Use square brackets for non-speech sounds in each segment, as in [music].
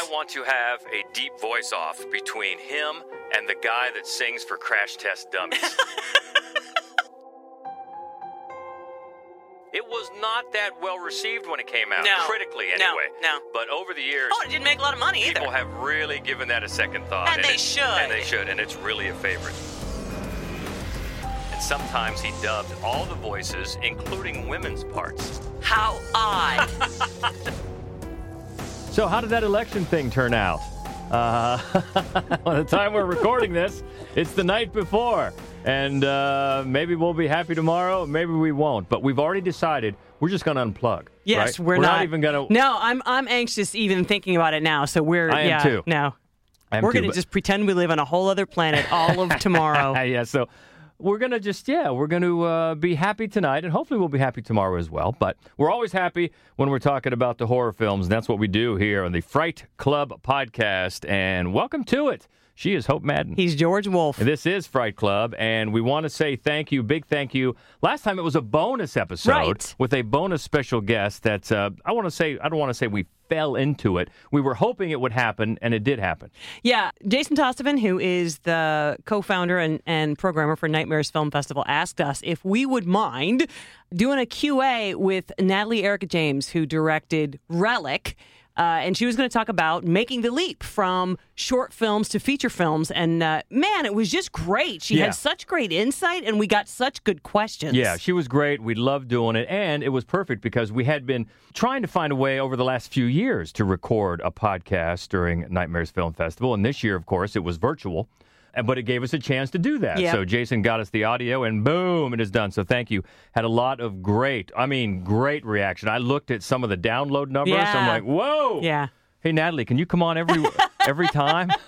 I want to have a deep voice off between him and the guy that sings for Crash Test Dummies. [laughs] it was not that well received when it came out, No. critically No, anyway. no. But over the years, Oh, it didn't make a lot of money either. people have really given that a second thought. And they it- should. And they should, and it's really a favorite. And sometimes he dubbed all the voices, including women's parts. How odd. [laughs] So, how did that election thing turn out? Uh, [laughs] by the time we're recording this, it's the night before. And uh, maybe we'll be happy tomorrow, maybe we won't. But we've already decided we're just going to unplug. yes, right? we're, not, even going to. No, I'm I'm anxious even thinking about it now. So we're I am yeah, too. no. We're gonna but- just pretend we live on a whole other planet all of [laughs] tomorrow. yeah, so we're going to just, yeah, we're going to uh, be happy tonight, and hopefully we'll be happy tomorrow as well. But we're always happy when we're talking about the horror films, and that's what we do here on the Fright Club podcast. And welcome to it. She is Hope Madden. He's George Wolf. This is Fright Club, and we want to say thank you, big thank you. Last time it was a bonus episode Right. with a bonus special guest that uh, I want to say, I don't want to say we fell into it. We were hoping it would happen, and it did happen. Yeah, Jason Tostevin, who is the co-founder and, and programmer for Nightmares Film Festival, asked us if we would mind doing a QA with Natalie Erica James, who directed Relic. Uh, and she was going to talk about making the leap from short films to feature films. And uh, man, it was just great. She Yeah. had such great insight, and we got such good questions. Yeah, she was great. We loved doing it. And it was perfect because we had been trying to find a way over the last few years to record a podcast during Nightmares Film Festival. And this year, of course, it was virtual. But it gave us a chance to do that. Yeah. So Jason got us the audio, and boom, it is done. So thank you. Had a lot of great, I mean, great reaction. I looked at some of the download numbers. I'm like, whoa. Yeah. Hey Natalie, can you come on every [laughs] every time? [laughs]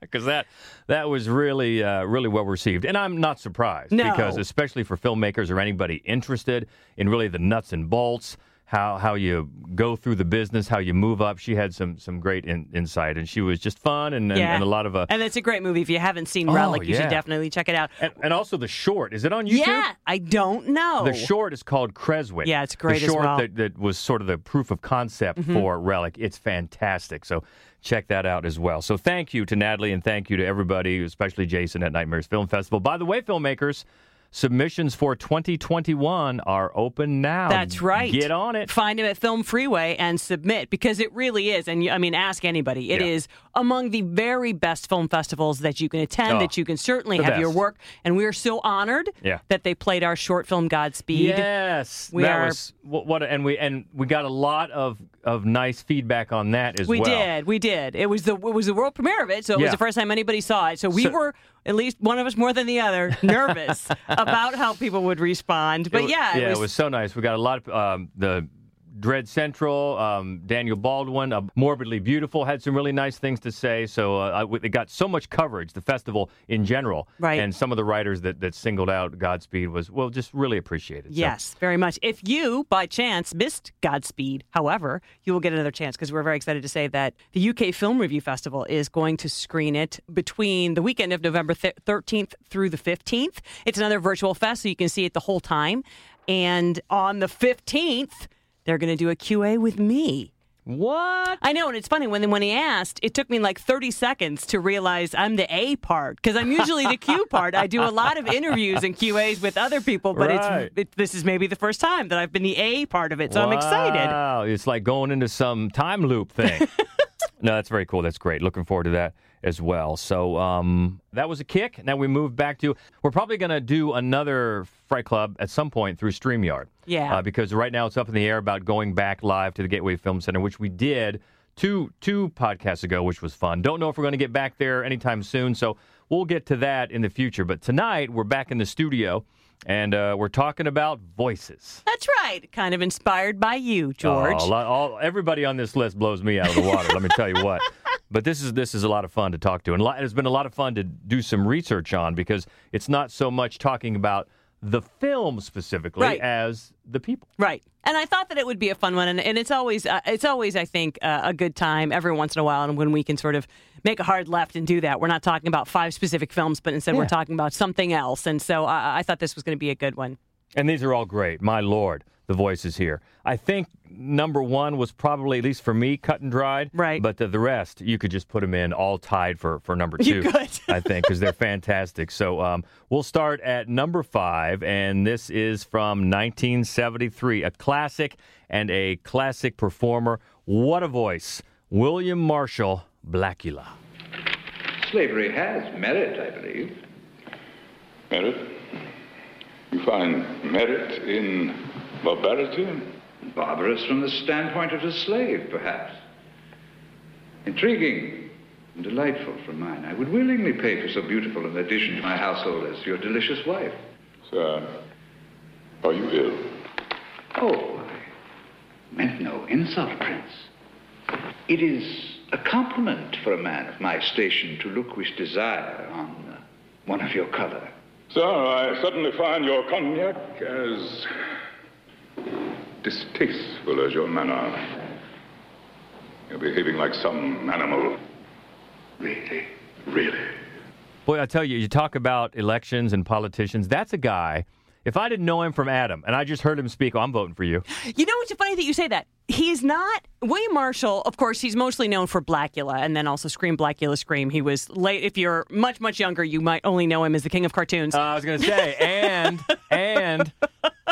Because that that was really uh, really well received, and I'm not surprised No. because especially for filmmakers or anybody interested in really the nuts and bolts, how how you go through the business, how you move up. She had some some great in, insight, and she was just fun and, and, Yeah. and a lot of uh, And it's a great movie. If you haven't seen Oh, Relic, you should definitely check it out. and, and also the short. Is it on YouTube? Yeah, I don't know. The short is called Creswick. Yeah, it's great The as short well. Mm-hmm. that, that was sort of the proof of concept for Relic. It's fantastic. So check that out as well. So thank you to Natalie and thank you to everybody, especially Jason at Nightmares Film Festival. By the way, filmmakers, submissions for 2021 are open now. That's right. Get on it. Find him at Film Freeway and submit because it really is. And I mean, ask anybody. It is Yeah. among the very best film festivals that you can attend, Oh, that you can certainly have your work. And we are so honored Yeah. that they played our short film Godspeed. Yes, We that are- was what, and we and we got a lot of of nice feedback on that as We well. did, we did. It was the it was the world premiere of it, so it was the first time anybody saw it. So we So- were at least one of us more than the other [laughs] nervous about how people would respond. But It yeah, yeah, it was so nice. We got a lot of um, the Dread Central, um, Daniel Baldwin, uh, Morbidly Beautiful had some really nice things to say. So uh, it got so much coverage, the festival in general, Right. And some of the writers that, that singled out Godspeed was well, just really appreciated. So- Yes, very much. If you, by chance, missed Godspeed, however, you will get another chance because we're very excited to say that the UK Film Review Festival is going to screen it between the weekend of November th- 13th through the 15th. It's another virtual fest, so you can see it the whole time. And on the 15th, they're going to do a QA with me. What? I know, and it's funny when when he asked, it took me like 30 seconds to realize I'm the A part because I'm usually the Q part. I do a lot of interviews and QAs with other people, but Right. it's it, this is maybe the first time that I've been the A part of it, so I'm excited. Wow, it's like going into some time loop thing. [laughs] no, that's very cool. That's great. Looking forward to that as well. So um, that was a kick. Now we move back to. We're probably going to do another Fright Club at some point through Streamyard. Yeah. Uh, because right now it's up in the air about going back live to the Gateway Film Center, which we did two two podcasts ago, which was fun. Don't know if we're going to get back there anytime soon, so we'll get to that in the future. But tonight we're back in the studio. And uh, we're talking about voices. That's right. Kind of inspired by you, George. Oh, lot, all, everybody on this list blows me out of the water. let me tell you what. [laughs] But this is this is a lot of fun to talk to, and lot, it's been a lot of fun to do some research on because it's not so much talking about the film specifically Right. as the people. Right. And I thought that it would be a fun one, and, and it's always uh, it's always I think uh, a good time every once in a while, and when we can sort of make a hard left and do that. We're not talking about five specific films, but instead we're talking about something else. And so I, I thought this was going to be a good one. And these are all great. My lord, the voices here. I think number one was probably, at least for me, cut and dried. Right. But the, the rest, you could just put them in all tied for, for number two. You could. I [laughs] think, because they're fantastic. So um, we'll start at number five, and this is from 1973, a classic and a classic performer. What a voice. William Marshall, Blacula. Slavery has merit, I believe. Merit? You find merit in barbarity? Barbarous from the standpoint of a slave, perhaps. Intriguing and delightful from mine. I would willingly pay for so beautiful an addition to my household as your delicious wife. Sir, are you ill? Oh, I meant no insult, Prince. It is a compliment for a man of my station to look with desire on uh, one of your color. Sir, I suddenly find your cognac as distasteful as your manner. You're behaving like some animal. Really? Really. Boy, I tell you, you talk about elections and politicians. That's a guy. If I didn't know him from Adam and I just heard him speak, oh, I'm voting for you. You know what's funny that you say that? He's not William Marshall. Of course, he's mostly known for Blacula and then also Scream Blacula Scream. He was late. If you're much much younger, you might only know him as the King of Cartoons. Uh, I was going to say, and and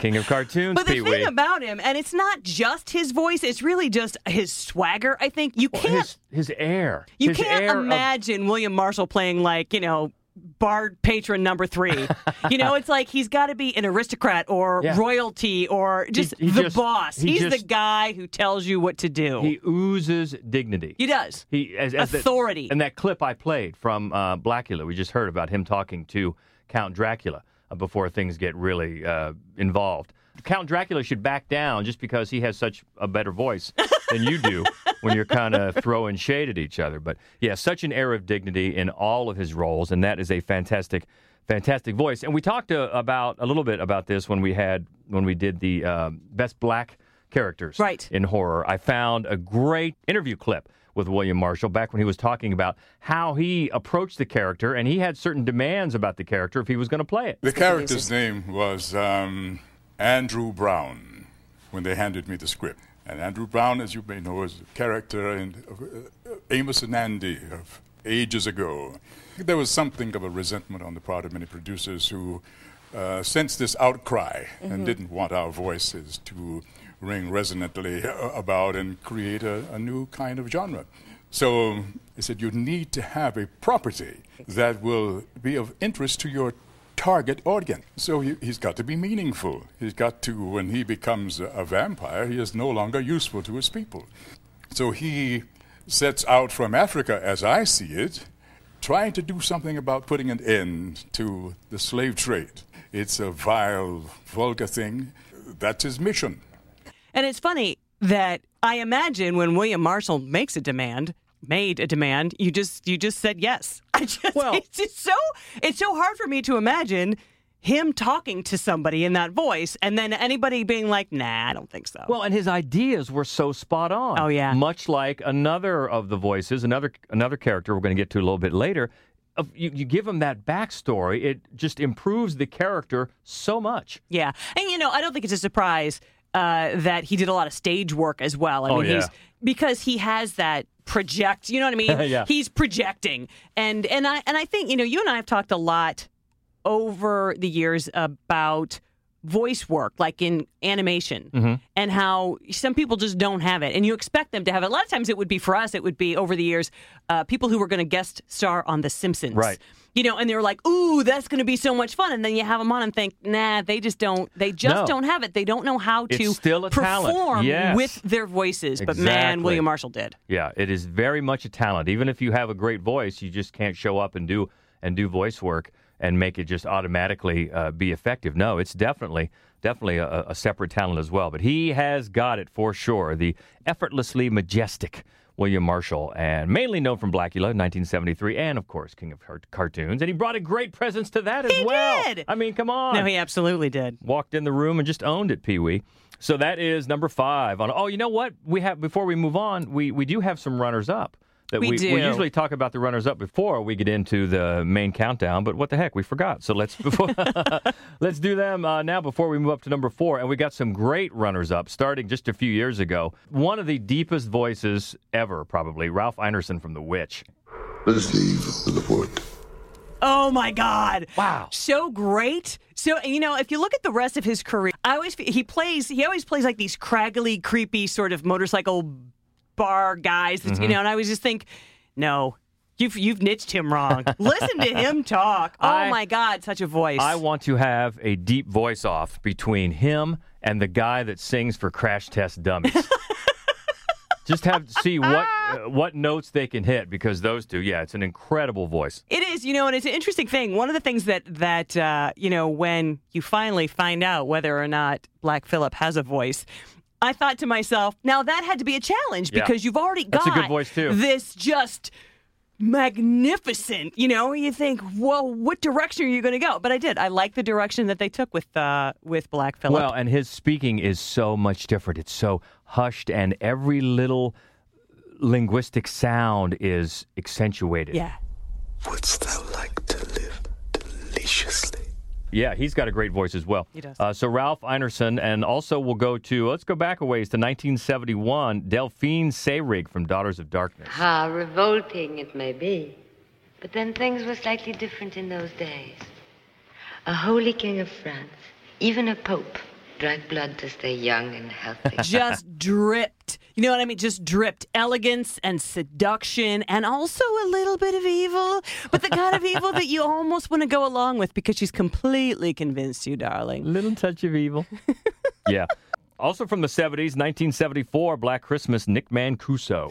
King of Cartoons, but the Pee thing about him, and it's not just his voice; it's really just his swagger. I think you can't his, his air. you his can't air of- imagine William Marshall playing like you know. Bard patron number three. [laughs] you know, it's like he's got to be an aristocrat or Yeah. royalty or just he the just- boss. he He's the guy who tells you what to do. he oozes dignity. he does. He as, as the- Authority. and that clip I played from uh, Blacula, we just heard about him talking to Count Dracula uh, before things get really uh, involved. Count Dracula should back down just because he has such a better voice than you do when you're kind of [laughs] throwing shade at each other. But yeah, such an air of dignity in all of his roles, and that is a fantastic, fantastic voice. And we talked uh, about a little bit about this when we had when we did the um, best black characters Right. in horror. I found a great interview clip with William Marshall back when he was talking about how he approached the character, and he had certain demands about the character if he was going to play it. The character's name was um, Andrew Brown when they handed me the script. And Andrew Brown, as you may know, is a character in uh, Amos and Andy of ages ago. There was something of a resentment on the part of many producers who uh, sensed this outcry and didn't want our voices to ring resonantly uh, about and create a, a new kind of genre. So they said you need to have a property that will be of interest to your target audience. So he, he's got to be meaningful. He's got to, when he becomes a, a vampire, he is no longer useful to his people. So he sets out from Africa, as I see it, trying to do something about putting an end to the slave trade. It's a vile, vulgar thing. That's his mission. And it's funny that I imagine when William Marshall makes a demand, made a demand, you just you just said yes. [laughs] I just Well- it's just so it's so hard for me to imagine him talking to somebody in that voice and then anybody being like, "Nah, I don't think so." Well, and his ideas were so spot on. Oh, yeah. Much like another of the voices, another another character we're going to get to a little bit later. Of- You, you give him that backstory, it just improves the character so much. Yeah, and you know, I don't think it's a surprise uh, that he did a lot of stage work as well. I Oh, mean, he's yeah. because he has that project. You know what I mean? [laughs] Yeah. He's projecting, and and I and I think you know, you and I have talked a lot over the years about voice work like in animation Mm-hmm. and how some people just don't have it and you expect them to have it a lot of times it would be for us it would be over the years uh, people who were going to guest star on the simpsons Right. you know, and they were like, "Ooh, that's going to be so much fun," and then you have them on and think, "Nah, they just don't. They just No. don't have it. They don't know how to still a perform Yes. with their voices." But man, William Marshall did. Yeah, it is very much a talent. Even if you have a great voice, you just can't show up and do and do voice work and make it just automatically uh, be effective. No, it's definitely definitely a, a separate talent as well. But he has got it for sure. The effortlessly majestic William Marshall, and mainly known from Blacula, 1973, and of course King of Car- Cartoons. And he brought a great presence to that as He well. did! I mean, come on No, he absolutely did. walked in the room and just owned it, Pee Wee. So that is number five on. Oh, you know what? We have before we move on, we we do have some runners up that We we, do. usually talk about the runners up before we get into the main countdown, but what the heck, we forgot. So let's before, [laughs] let's do them uh, now before we move up to number four. And we got some great runners up starting just a few years ago. One of the deepest voices ever, probably Ralph Ineson from The Witch. Steve Laporte. Oh my God! Wow. so great. So you know, if you look at the rest of his career, I always he plays he always plays like these craggly, creepy sort of motorcycle bar guys. That, Mm-hmm. You know, and I was just think, no. You've, you've niched him wrong. [laughs] Listen to him talk. Oh I- my God, such a voice. I want to have a deep voice off between him and the guy that sings for Crash Test Dummies. [laughs] Just have to see what uh, what notes they can hit because those two, yeah, it's an incredible voice. It is, you know, and it's an interesting thing. One of the things that that uh, you know, when you finally find out whether or not Black Phillip has a voice, I thought to myself, now that had to be a challenge Yeah. because you've already got That's a good voice, too. this just magnificent. You know, you think, well, what direction are you going to go? But I did. I like the direction that they took with uh, with Black Phillip. Well, and his speaking is so much different. It's so hushed, and every little linguistic sound is accentuated. yeah. Wouldst thou like to live deliciously? Yeah, he's got a great voice as well. He does. Uh, so Ralph Ineson, and also we'll go to let's go back a ways to 1971. Delphine Seyrig from Daughters of Darkness. Ah, revolting it may be. But then things were slightly different in those days. A holy king of France, even a pope, drank blood to stay young and healthy. [laughs] just dripped. You know what I mean? Just dripped elegance and seduction and also a little bit of evil, but the kind of evil that you almost want to go along with because she's completely convinced you, darling. Little touch of evil. [laughs] yeah. Also from the 70s, 1974, Black Christmas, Nick Mancuso.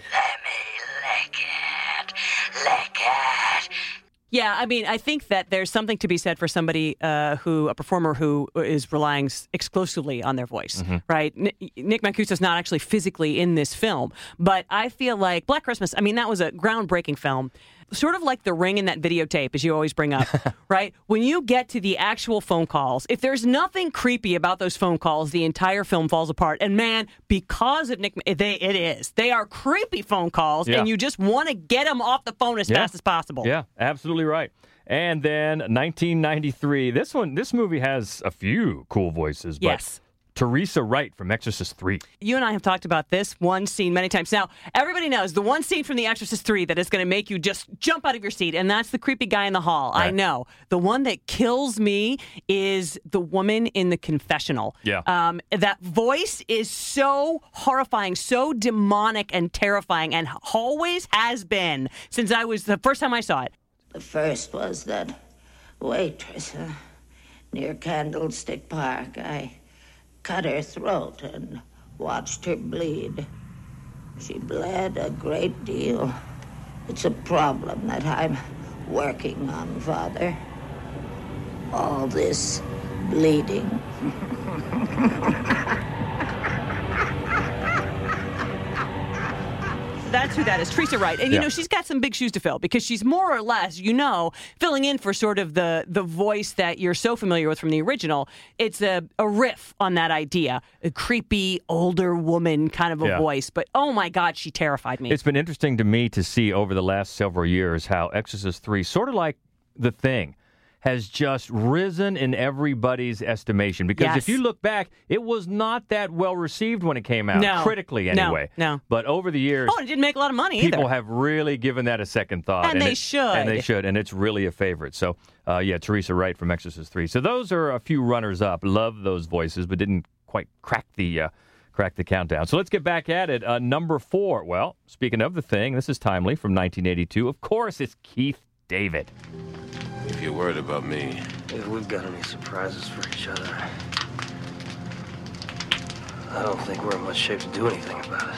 Yeah, I mean, I think that there's something to be said for somebody uh, who, a performer who is relying exclusively on their voice, right? N- Nick Mancuso's not actually physically in this film, but I feel like Black Christmas, I mean, that was a groundbreaking film. Sort of like the ring in that videotape, as you always bring up, [laughs] right? When you get to the actual phone calls, if there's nothing creepy about those phone calls, the entire film falls apart. And man, because of Nick, they it is. They are creepy phone calls, Yeah. and you just want to get them off the phone as Yeah. fast as possible. Yeah, absolutely right. And then 1993. This one, this movie has a few cool voices. But Yes. Teresa Wright from Exorcist 3. You and I have talked about this one scene many times. Now, everybody knows the one scene from The Exorcist 3 that is going to make you just jump out of your seat, and that's the creepy guy in the hall. I know. The one that kills me is the woman in the confessional. Yeah. Um, that voice is so horrifying, so demonic and terrifying, and always has been since I was the first time I saw it. The first was that waitress uh, near Candlestick Park. I cut her throat and watched her bleed. She bled a great deal. It's a problem that I'm working on, Father. All this bleeding. [laughs] That's who that is, Teresa Wright. And you Yeah. know, she's got some big shoes to fill because she's more or less, you know, filling in for sort of the the voice that you're so familiar with from the original. It's a, a riff on that idea. A creepy older woman kind of a Yeah. voice. But oh my god, she terrified me. It's been interesting to me to see over the last several years how Exorcist 3, sort of like The Thing, has just risen in everybody's estimation. Because Yes. if you look back, it was not that well received when it came out, No. critically anyway. no. But over the years, oh, and it didn't make a lot of money people either. have really given that a second thought. And they it- should. And they should. And it's really a favorite. So, uh, yeah, Teresa Wright from Exorcist 3. So those are a few runners up. Love those voices, but didn't quite crack the. Uh, Crack the countdown. So let's get back at it. Uh, number four. Well, speaking of the thing, this is timely from 1982. Of course, it's Keith David. If you're worried about me, If we've got any surprises for each other, I don't think we're in much shape to do anything about it.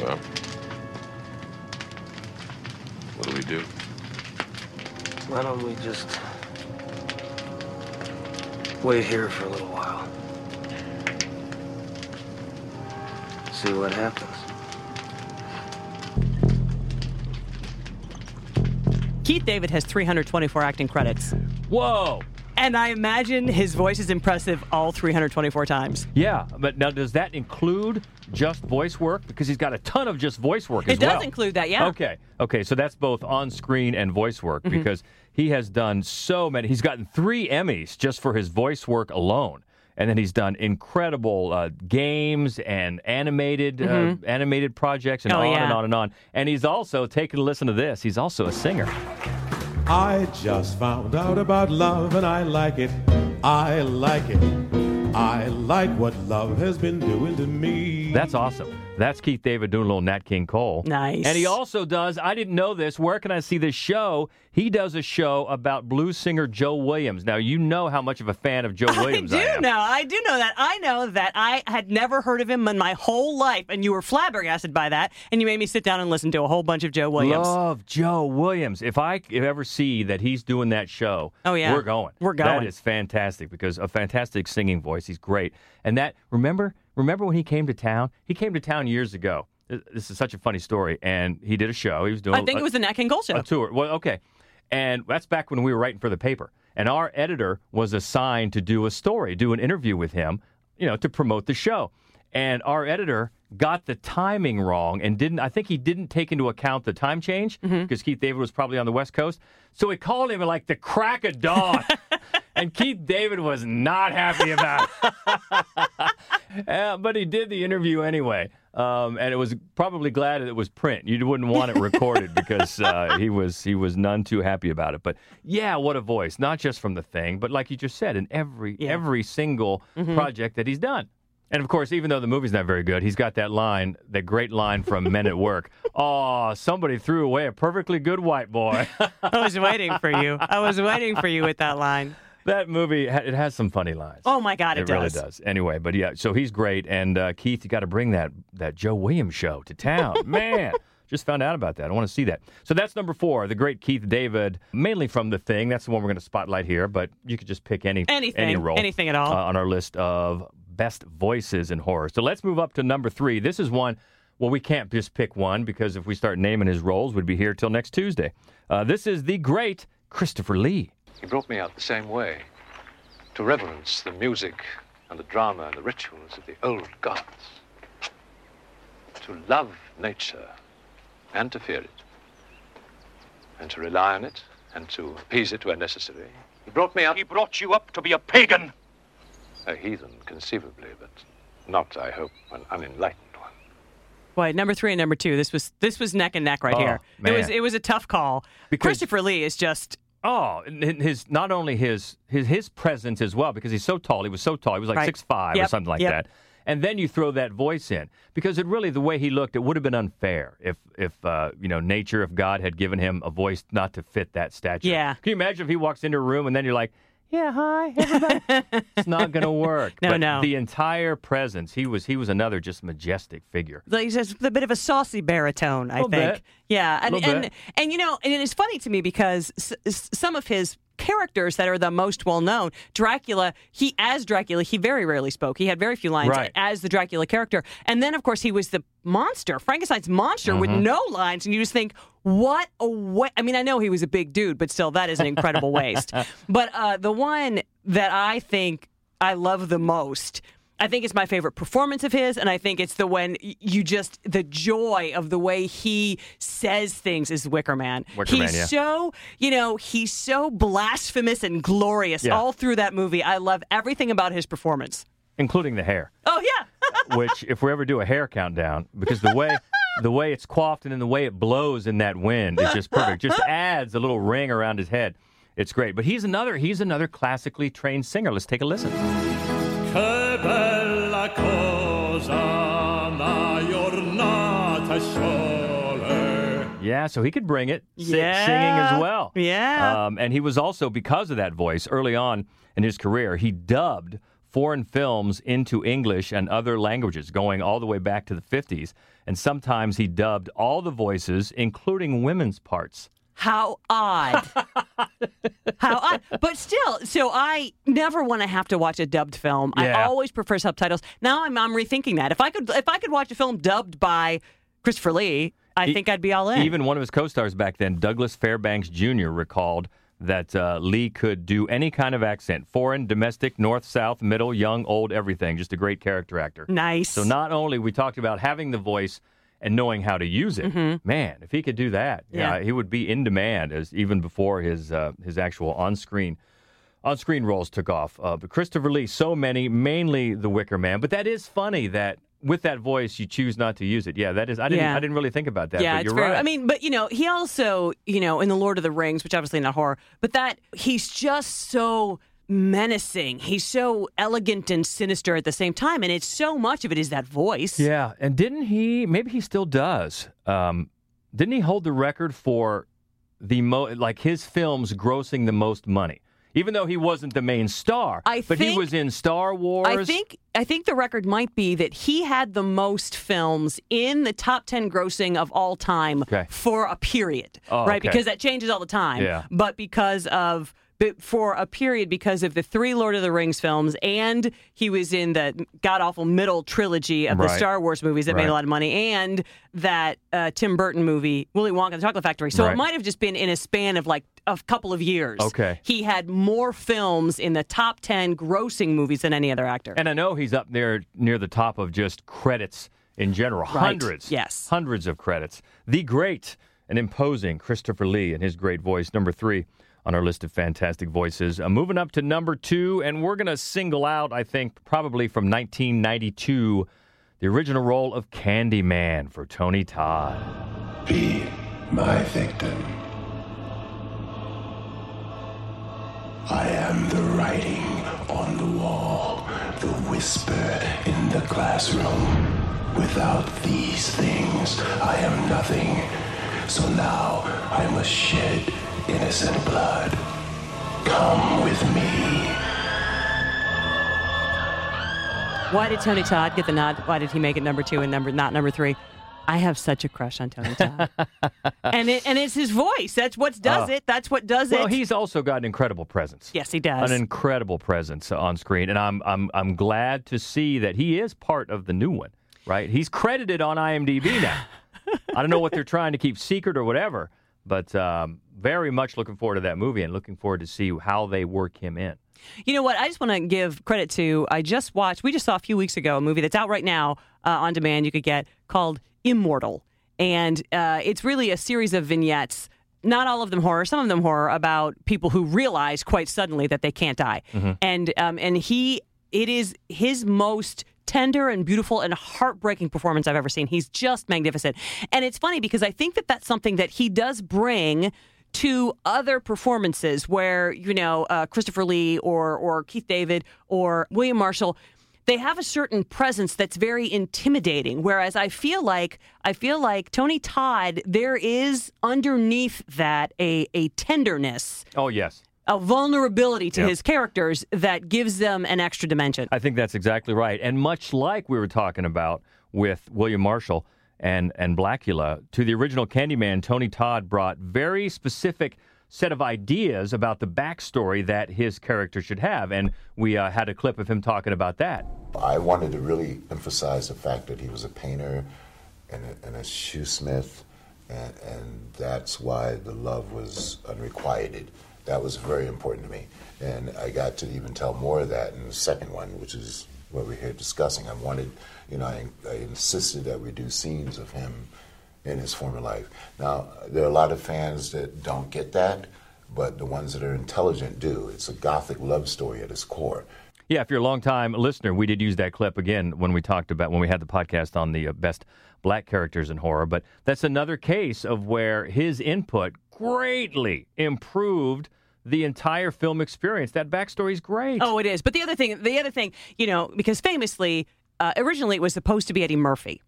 well, what do we do? Why don't we just wait here for a little while? See what happens. Keith David has 324 acting credits. Whoa. And I imagine his voice is impressive all 324 times. Yeah, but now does that include just voice work? Because he's got a ton of just voice work as well. It does well. include that, yeah. Okay, okay, so that's both on screen and voice work Mm-hmm. because he has done so many. He's gotten three Emmys just for his voice work alone. And then he's done incredible uh, games and animated uh, animated projects and Oh, on yeah. and on and on. And he's also taken a listen to this. He's also a singer. I just found out about love and I like it. I like it. I like what love has been doing to me. That's awesome. That's Keith David doing a little Nat King Cole. Nice. And he also does, I didn't know this, where can I see this show? He does a show about blues singer Joe Williams. Now, you know how much of a fan of Joe [laughs] Williams I am. I do am. know. I do know that. I know that I had never heard of him in my whole life, and you were flabbergasted by that, and you made me sit down and listen to a whole bunch of Joe Williams. Love Joe Williams. If I if ever see that he's doing that show, Oh, yeah. we're going. We're going. That is fantastic because a fantastic singing voice. He's great. And that remember remember when he came to town? He came to town years ago. This is such a funny story. And he did a show. He was doing. I think a- it was the Nat King Cole show. a tour. Well, okay. And that's back when we were writing for the paper. And our editor was assigned to do a story, do an interview with him, you know, to promote the show. And our editor got the timing wrong and didn't, I think he didn't take into account the time change mm-hmm. because Keith David was probably on the West Coast. So he called him at like the crack of dawn. [laughs] and Keith David was not happy about it. [laughs] Uh, but he did the interview anyway, um, and it was probably glad that it was print. You wouldn't want it [laughs] recorded because uh, he was he was none too happy about it. But yeah, what a voice! Not just from the thing, but like you just said, in every Yeah. every single Mhm. project that he's done. And of course, even though the movie's not very good, he's got that line, that great line from Men at Work. [laughs] Oh, somebody threw away a perfectly good white boy. [laughs] I was waiting for you. I was waiting for you with that line. That movie, it has some funny lines. Oh my God, it, really does. does. Anyway, but yeah, so he's great. And uh, Keith, you got to bring that that Joe Williams show to town, [laughs] man. Just found out about that. I want to see that. So that's number four, the great Keith David, mainly from The Thing. That's the one we're going to spotlight here. But you could just pick any Anything, any role, anything at all. uh, on our list of best voices in horror. So let's move up to number three. This is one. Well, we can't just pick one because if we start naming his roles, we'd be here till next Tuesday. Uh, this is the great Christopher Lee. He brought me out the same way to reverence the music and the drama and the rituals of the old gods, to love nature and to fear it, and to rely on it and to appease it where necessary. He brought me out. He brought you up to be a pagan. A heathen, conceivably, but not, I hope, an unenlightened. One. Boy, number three and number two. This was this was neck and neck right Oh, here. It was it was a tough call. Christopher Lee is just Oh, his not only his his his presence as well because he's so tall. He was so tall. He was like Right. six five or something like yep. that. And then you throw that voice in because it really the way he looked, it would have been unfair if if uh, you know nature, if God had given him a voice not to fit that stature. Yeah. Can you imagine if he walks into a room and then you're like, yeah, hi, everybody. [laughs] it's not going to work. No, but no. The entire presence, he was he was another just majestic figure. like just a bit of a saucy baritone, I think. bit. Yeah, and Little and bit. and you know, and it's funny to me because s- s- some of his characters that are the most well known, Dracula, he as Dracula, he very rarely spoke. He had very few lines Right. as the Dracula character, and then of course he was the monster, Frankenstein's monster with Mhm. no lines, and you just think. What a wa- I mean, I know he was a big dude, but still, that is an incredible waste. [laughs] But uh, the one that I think I love the most I think it's my favorite performance of his, and I think it's the when you just the joy of the way he says things is Wicker Man. Wicker he's Man, yeah. so you know he's so blasphemous and glorious Yeah. all through that movie. I love everything about his performance. including the hair. Oh yeah, [laughs] which if we ever do a hair countdown, because the way the way it's coiffed and then the way it blows in that wind is just perfect. Just adds a little ring around his head. It's great. But he's another he's another classically trained singer. Let's take a listen. Che bella cosa una giornata sole. Yeah, so he could bring it, si- Yeah. singing as well. Yeah. Um, and he was also, because of that voice, early on in his career, he dubbed foreign films into English and other languages, going all the way back to the 50s. And sometimes he dubbed all the voices, including women's parts. How odd, [laughs] how odd. But still, so I never want to have to watch a dubbed film. I always prefer subtitles. Now I'm I'm rethinking that. If I could if I could watch a film dubbed by Christopher Lee, I E- think I'd be all in. Even one of his co stars back then, Douglas Fairbanks Jr., recalled that uh, Lee could do any kind of accent foreign, domestic, north, south, middle, young, old, everything. Just a great character actor. Nice. So not only we talked about having the voice and knowing how to use it, Mhm. man, if he could do that, Yeah. he would be in demand as even before his uh, his actual on screen on screen roles took off. Uh, but Christopher Lee, so many, mainly The Wicker Man. But that is funny that with that voice you choose not to use it. Yeah, that is. I didn't. Yeah. I didn't really think about that. yeah, you're very. right. I mean, but you know, he also, you know, in the Lord of the Rings, which obviously not horror, but that he's just so menacing. He's so elegant and sinister at the same time, and it's so much of it is that voice. Yeah, and didn't he? Maybe he still does. Um, didn't he hold the record for the mo like his films grossing the most money? Even though he wasn't the main star, I but he was in Star Wars. I think I think the record might be that he had the most films in the top 10 grossing of all time Okay. for a period, Oh, right? okay. Because that changes all the time. Yeah. But because of for a period because of the three Lord of the Rings films and he was in the god awful middle trilogy of the Star Wars movies that made a lot of money and that uh, Tim Burton movie Willy Wonka and the Chocolate Factory. So Right. it might have just been in a span of like a couple of years. Okay. He had more films in the top 10 grossing movies than any other actor. And I know he's up there near the top of just credits in general. Right. Hundreds. Yes. Hundreds of credits. The great and imposing Christopher Lee and his great voice, number three on our list of fantastic voices. Uh, moving up to number two, and we're going to single out, I think, probably from 1992, the original role of Candyman for Tony Todd. Be my victim. I am the writing on the wall, the whisper in the classroom. Without these things, I am nothing. So now I must shed innocent blood. Come with me. Why did Tony Todd get the nod? Why did he make it number two and number not number three? I have such a crush on Tony Todd, [laughs] and it, and it's his voice. That's what does Oh. it. That's what does Well, it. Well, he's also got an incredible presence. yes, he does. An incredible presence on screen, and I'm I'm I'm glad to see that he is part of the new one. Right, he's credited on IMDb now. [laughs] I don't know what they're trying to keep secret or whatever, but um, very much looking forward to that movie and looking forward to see how they work him in. You know what? I just want to give credit to. I just watched. We just saw a few weeks ago a movie that's out right now uh, on demand. You could get called Immortal, and uh, it's really a series of vignettes. Not all of them horror. Some of them horror about people who realize quite suddenly that they can't die. And um, and he, it is his most tender and beautiful and heartbreaking performance I've ever seen. He's just magnificent. And it's funny because I think that that's something that he does bring to other performances where you know uh, Christopher Lee or or Keith David or William Marshall they have a certain presence that's very intimidating whereas I feel like I feel like Tony Todd there is underneath that a a tenderness Oh yes, a vulnerability to Yep. his characters that gives them an extra dimension. I think that's exactly right. And much like we were talking about with William Marshall and and Blacula, to the original Candyman, Tony Todd brought very specific set of ideas about the backstory that his character should have, and we uh, had a clip of him talking about that. I wanted to really emphasize the fact that he was a painter and a, and a shoesmith, and, and that's why the love was unrequited. That was very important to me. And I got to even tell more of that in the second one, which is what we're here discussing. I wanted, you know, I, I insisted that we do scenes of him in his former life. Now, there are a lot of fans that don't get that, but the ones that are intelligent do. It's a gothic love story at its core. Yeah, if you're a long-time listener, we did use that clip again when we talked about when we had the podcast on the uh, best black characters in horror. But that's another case of where his input greatly improved the entire film experience. That backstory is great. Oh, it is. But the other thing, the other thing, you know, because famously, uh, originally it was supposed to be Eddie Murphy.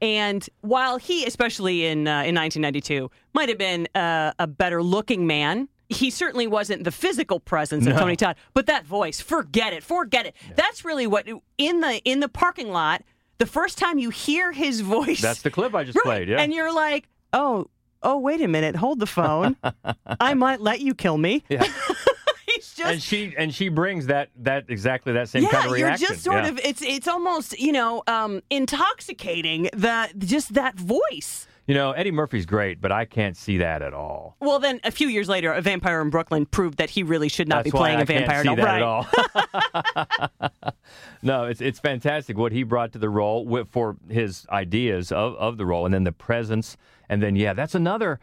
And while he, especially in uh, in 1992, might have been uh, a better looking man, he certainly wasn't the physical presence of No. Tony Todd. But that voice, forget it, forget it. That's really what in the in the parking lot. The first time you hear his voice, That's the clip I just Right. played. Yeah. and you're like, oh, oh, wait a minute, hold the phone. [laughs] I might let you kill me. Yeah. [laughs] Just and she and she brings that that exactly that same yeah, kind of reaction. you're just sort Yeah. of it's it's almost you know um, intoxicating that just that voice. You know, Eddie Murphy's great, but I can't see that at all. Well, then a few years later, A Vampire in Brooklyn proved that he really should not That's be playing a vampire. Can't see no, right. at all. [laughs] no, it's it's fantastic what he brought to the role with, for his ideas of, of the role, and then the presence, and then yeah, that's another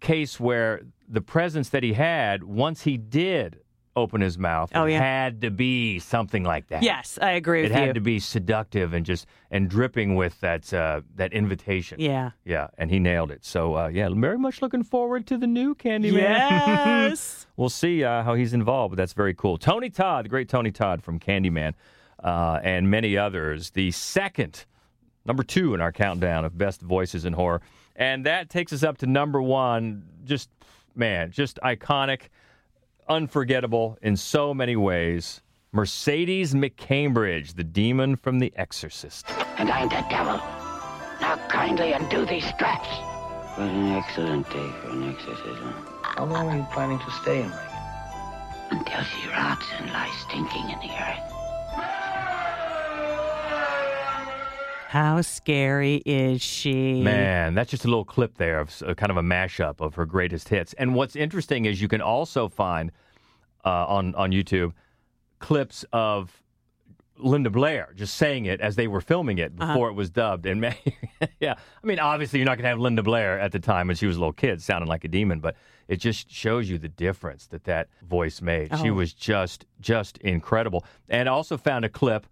case where the presence that he had once he did open his mouth Oh, it yeah. had to be something like that. Yes, I agree it with had to be seductive and just and dripping with that uh, that invitation. Yeah. yeah, and he nailed it. So uh, yeah, very much looking forward to the new Candyman. Yes. [laughs] we'll see uh, how he's involved, but that's very cool. Tony Todd, the great Tony Todd from Candyman, uh, and many others. The second, number two in our countdown of best voices in horror, and that takes us up to number one. Just man, just iconic, unforgettable in so many ways. Mercedes McCambridge, the demon from The Exorcist. And I'm the devil. Now kindly undo these straps. What an excellent day for an exorcism. How long are you planning to stay in Until she rots and lies stinking in the earth. How scary is she? Man, that's just a little clip there of uh, kind of a mashup of her greatest hits. And what's interesting is you can also find uh, on on YouTube clips of Linda Blair just saying it as they were filming it Uh-huh. before it was dubbed. And [laughs] yeah, I mean, obviously you're not going to have Linda Blair at the time when she was a little kid sounding like a demon, but it just shows you the difference that that voice made. She Oh. was just just incredible. And I also found a clip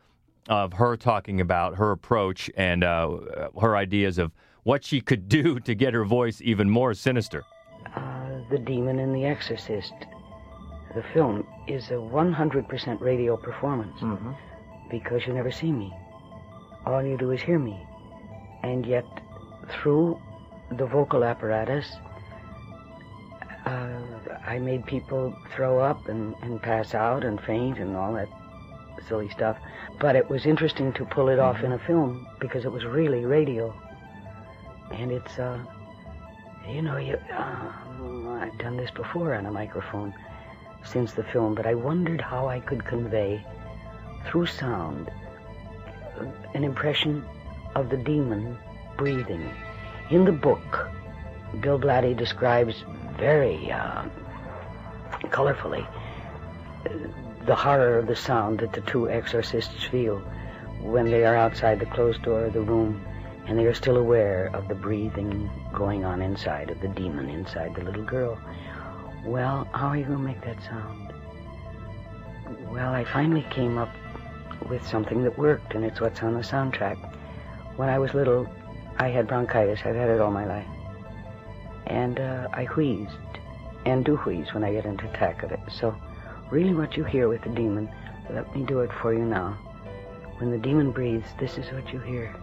of her talking about her approach and uh, her ideas of what she could do [laughs] to get her voice even more sinister. Uh, the Demon and the Exorcist. The film is a 100% radio performance because you never see me. All you do is hear me. And yet, through the vocal apparatus, uh, I made people throw up and, and pass out and faint and all that silly stuff. But it was interesting to pull it off in a film because it was really radio. And it's, uh, you know, you, uh, I've done this before on a microphone since the film, but I wondered how I could convey through sound an impression of the demon breathing. In the book, Bill Blatty describes very uh, colorfully the horror of the sound that the two exorcists feel when they are outside the closed door of the room and they are still aware of the breathing going on inside of the demon inside the little girl. Well, how are you going to make that sound? Well, I finally came up with something that worked, and it's what's on the soundtrack. When I was little, I had bronchitis. I've had it all my life. And uh, I wheezed, and do wheeze when I get into attack of it. So, really, what you hear with the demon, let me do it for you now. When the demon breathes, this is what you hear.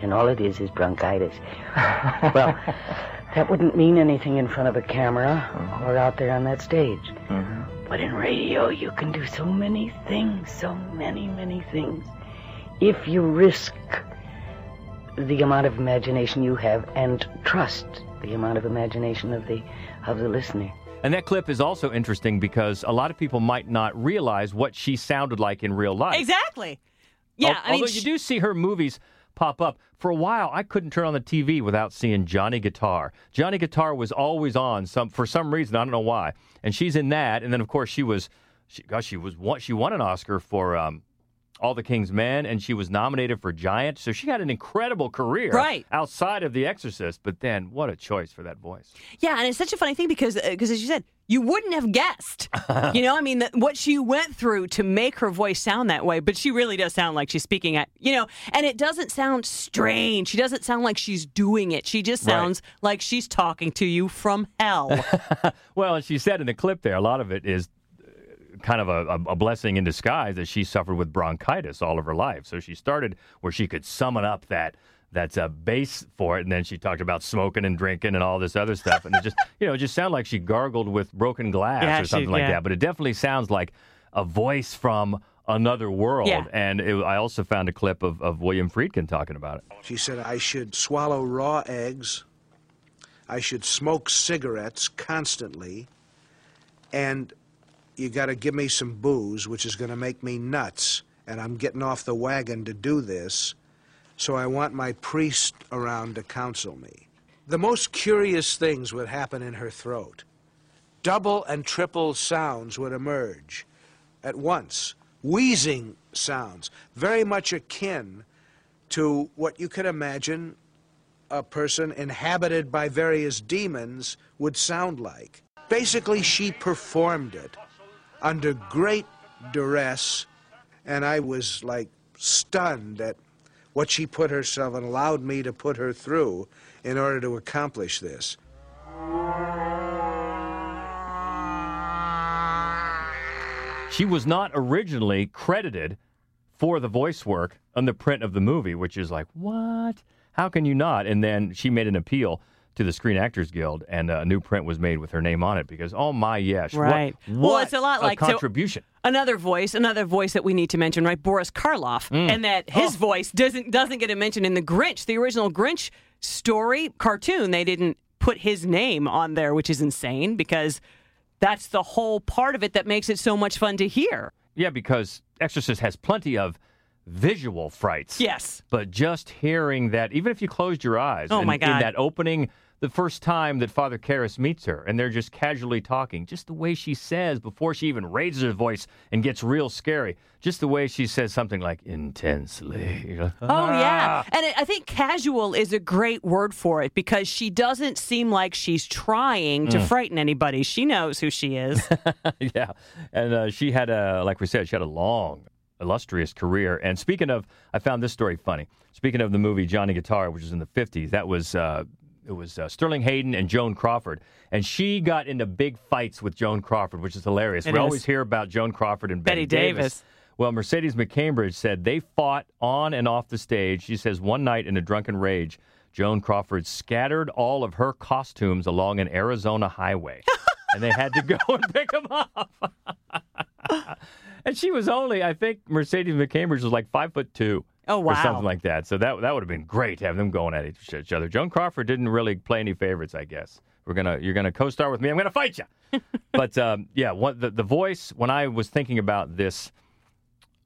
and all it is is bronchitis. [laughs] well, that wouldn't mean anything in front of a camera mm-hmm. or out there on that stage. Mm-hmm. But in radio, you can do so many things, so many, many things. If you risk the amount of imagination you have and trust the amount of imagination of the of the listener. And that clip is also interesting because a lot of people might not realize what she sounded like in real life. Exactly. Yeah, Al- I mean, although you do see her movies pop up. For a while, I couldn't turn on the TV without seeing Johnny Guitar. Johnny Guitar was always on some for some reason. I don't know why. And she's in that. And then of course she was, she, gosh, she was one, she won an Oscar for um, All the King's Men, and she was nominated for Giant. So she had an incredible career Right. outside of The Exorcist. But then, what a choice for that voice. Yeah, and it's such a funny thing because, because as you said, you wouldn't have guessed. [laughs] you know, I mean, that what she went through to make her voice sound that way, but she really does sound like she's speaking at, you know, and it doesn't sound strange. She doesn't sound like she's doing it. She just Right. sounds like she's talking to you from hell. [laughs] Well, and she said in the clip there, a lot of it is uh, kind of a, a, a blessing in disguise that she suffered with bronchitis all of her life. So she started where she could summon up that that's a uh, base for it, and then she talked about smoking and drinking and all this other stuff, and it just [laughs] you know it just sounded like she gargled with broken glass Yeah, or she- something like yeah. that. But it definitely sounds like a voice from another world. Yeah. And it, I also found a clip of, of William Friedkin talking about it. She said I should swallow raw eggs, I should smoke cigarettes constantly, and you got to give me some booze, which is going to make me nuts, and I'm getting off the wagon to do this, so I want my priest around to counsel me. The most curious things would happen in her throat. Double and triple sounds would emerge at once, wheezing sounds, very much akin to what you could imagine a person inhabited by various demons would sound like. Basically, she performed it under great duress, and I was like stunned at what she put herself and allowed me to put her through in order to accomplish this. She was not originally credited for the voice work on the print of the movie, which is like, what? How can you not? And then she made an appeal to the Screen Actors Guild, and a new print was made with her name on it because, oh my yes, Right. What, well, it's a lot like so- contribution. another voice, another voice that we need to mention, right? Boris Karloff, Mm. and that his Oh. voice doesn't doesn't get a mention in the Grinch, the original Grinch story cartoon. They didn't put his name on there, which is insane because that's the whole part of it that makes it so much fun to hear. Yeah, because Exorcist has plenty of visual frights. Yes. But just hearing that, even if you closed your eyes, Oh, in, my in God. that opening, the first time that Father Karras meets her, and they're just casually talking, just the way she says before she even raises her voice and gets real scary, just the way she says something like intensely. Like, Oh yeah, "Ah." and I think casual is a great word for it because she doesn't seem like she's trying to Mm. frighten anybody. She knows who she is. [laughs] yeah, and uh, she had a, like we said, she had a long, illustrious career. And speaking of, I found this story funny. Speaking of the movie Johnny Guitar, which was in the '50s, that was uh, it was uh, Sterling Hayden and Joan Crawford, and she got into big fights with Joan Crawford, which is hilarious. It we is. always hear about Joan Crawford and Bette, Bette Davis. Well, Mercedes McCambridge said they fought on and off the stage. She says one night in a drunken rage, Joan Crawford scattered all of her costumes along an Arizona highway, [laughs] and they had to go [laughs] and pick them up. [laughs] and she was only, I think, Mercedes McCambridge was like five foot two. Oh, Or something like that. So that that would have been great to have them going at each other. Joan Crawford didn't really play any favorites, I guess. We're gonna you're gonna co-star with me. I'm gonna fight you. [laughs] but um, yeah, one, the the voice. When I was thinking about this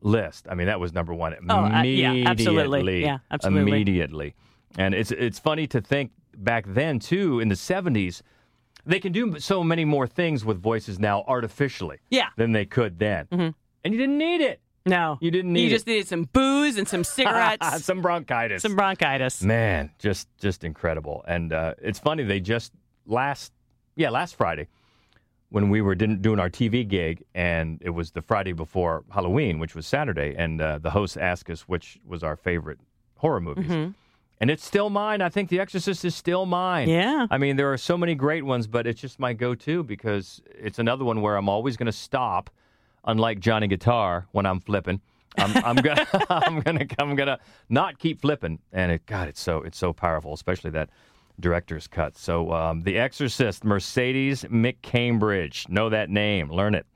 list, I mean that was number one Oh, uh, immediately. yeah, absolutely. Yeah, absolutely. Immediately. And it's it's funny to think back then too in the 70s. They can do so many more things with voices now artificially Yeah. than they could then. Mhm. And you didn't need it. No, You didn't need you it. just needed some booze and some [laughs] cigarettes, some bronchitis. some bronchitis. Man, just just incredible. And uh, it's funny they just last yeah last Friday when we were didn't doing our TV gig and it was the Friday before Halloween, which was Saturday, and uh, the host asked us which was our favorite horror movies. Mhm. And it's still mine. I think The Exorcist is still mine. Yeah. I mean, there are so many great ones, but it's just my go-to because it's another one where I'm always going to stop. Unlike Johnny Guitar, when I'm flipping, I'm, I'm gonna, [laughs] I'm gonna, I'm gonna not keep flipping. And it, God, it's so, it's so powerful, especially that director's cut. So, um, The Exorcist, Mercedes McCambridge, know that name, learn it.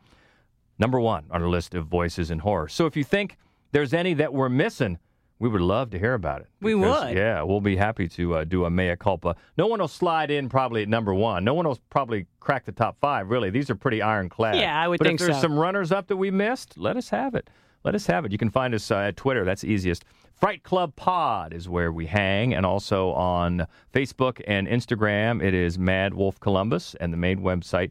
Number one on our list of voices in horror. So, if you think there's any that we're missing, we would love to hear about it. We Because, would. Yeah, we'll be happy to uh, do a mea culpa. No one will slide in probably at number one. No one will probably crack the top five, really. These are pretty ironclad. Yeah, I would but think if there's so. some runners up that we missed, let us have it. Let us have it. You can find us uh, at Twitter. That's easiest. Fright Club Pod is where we hang, and also on Facebook and Instagram. It is Mad Wolf Columbus, and the main website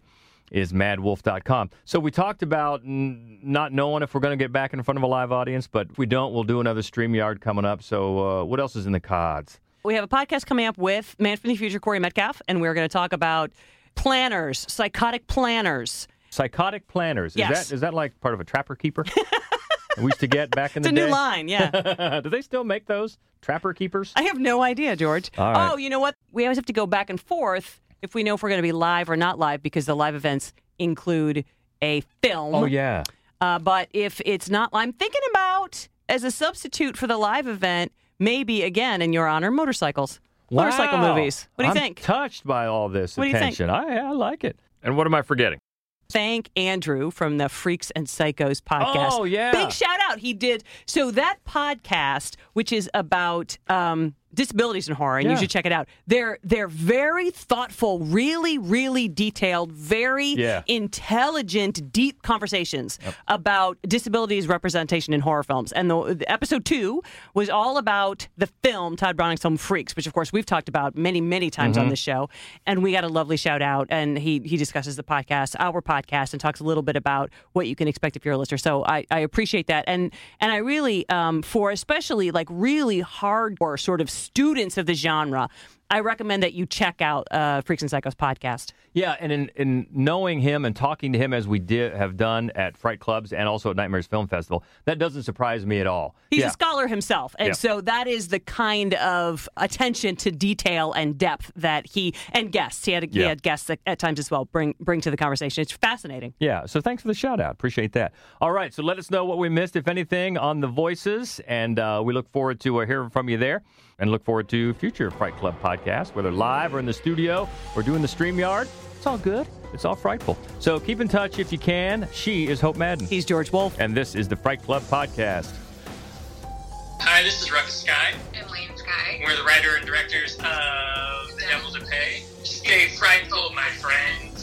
is madwolf.com. So we talked about n- not knowing if we're going to get back in front of a live audience, but if we don't, we'll do another StreamYard coming up. So uh, what else is in the cards? We have a podcast coming up with Man from the Future, Corey Metcalf, and we're going to talk about planners, psychotic planners. Psychotic planners. Is Yes. that is that like part of a trapper keeper? [laughs] we used to get back in the It's the a day. new line, yeah. [laughs] Do they still make those trapper keepers? I have no idea, George. Right. Oh, you know what? We always have to go back and forth if we know if we're going to be live or not live because the live events include a film. Oh yeah. Uh, but if it's not, I'm thinking about as a substitute for the live event, maybe again, in your honor, motorcycles, motorcycle movies. What do you I'm think? Touched by all this What do you think? attention. I I like it. And what am I forgetting? Thank Andrew from the Freaks and Psychos podcast. Oh, yeah. Big shout out. He did. So that podcast, which is about um, Disabilities in Horror, and you should check it out. They're they're very thoughtful, really, really detailed, very Yeah. intelligent, deep conversations about disabilities representation in horror films. And the, the episode two was all about the film Tod Browning's film Freaks, which of course we've talked about many, many times on Mhm. this show. And we got a lovely shout out, and he he discusses the podcast, our podcast, and talks a little bit about what you can expect if you're a listener. So I, I appreciate that, and and I really um, for especially like really hardcore sort of students of the genre. I recommend that you check out uh, Freaks and Psychos podcast. Yeah, and in, in knowing him and talking to him as we did have done at Fright Clubs and also at Nightmares Film Festival, that doesn't surprise me at all. He's yeah. a scholar himself, and Yeah. so that is the kind of attention to detail and depth that he and guests. He had he Yeah. had guests at, at times as well bring bring to the conversation. It's fascinating. Yeah, so thanks for the shout out. Appreciate that. All right, so let us know what we missed, if anything, on the voices, and uh, we look forward to uh, hearing from you there, and look forward to future Fright Club podcasts, whether live or in the studio or doing the StreamYard. It's all good. It's all frightful. So keep in touch if you can. She is Hope Madden. He's George Wolf. And this is the Fright Club podcast. Hi, this is Ruckus Skye. I'm Lane Skye. We're the writer and directors of The Devil to Pay. Stay frightful, my friend.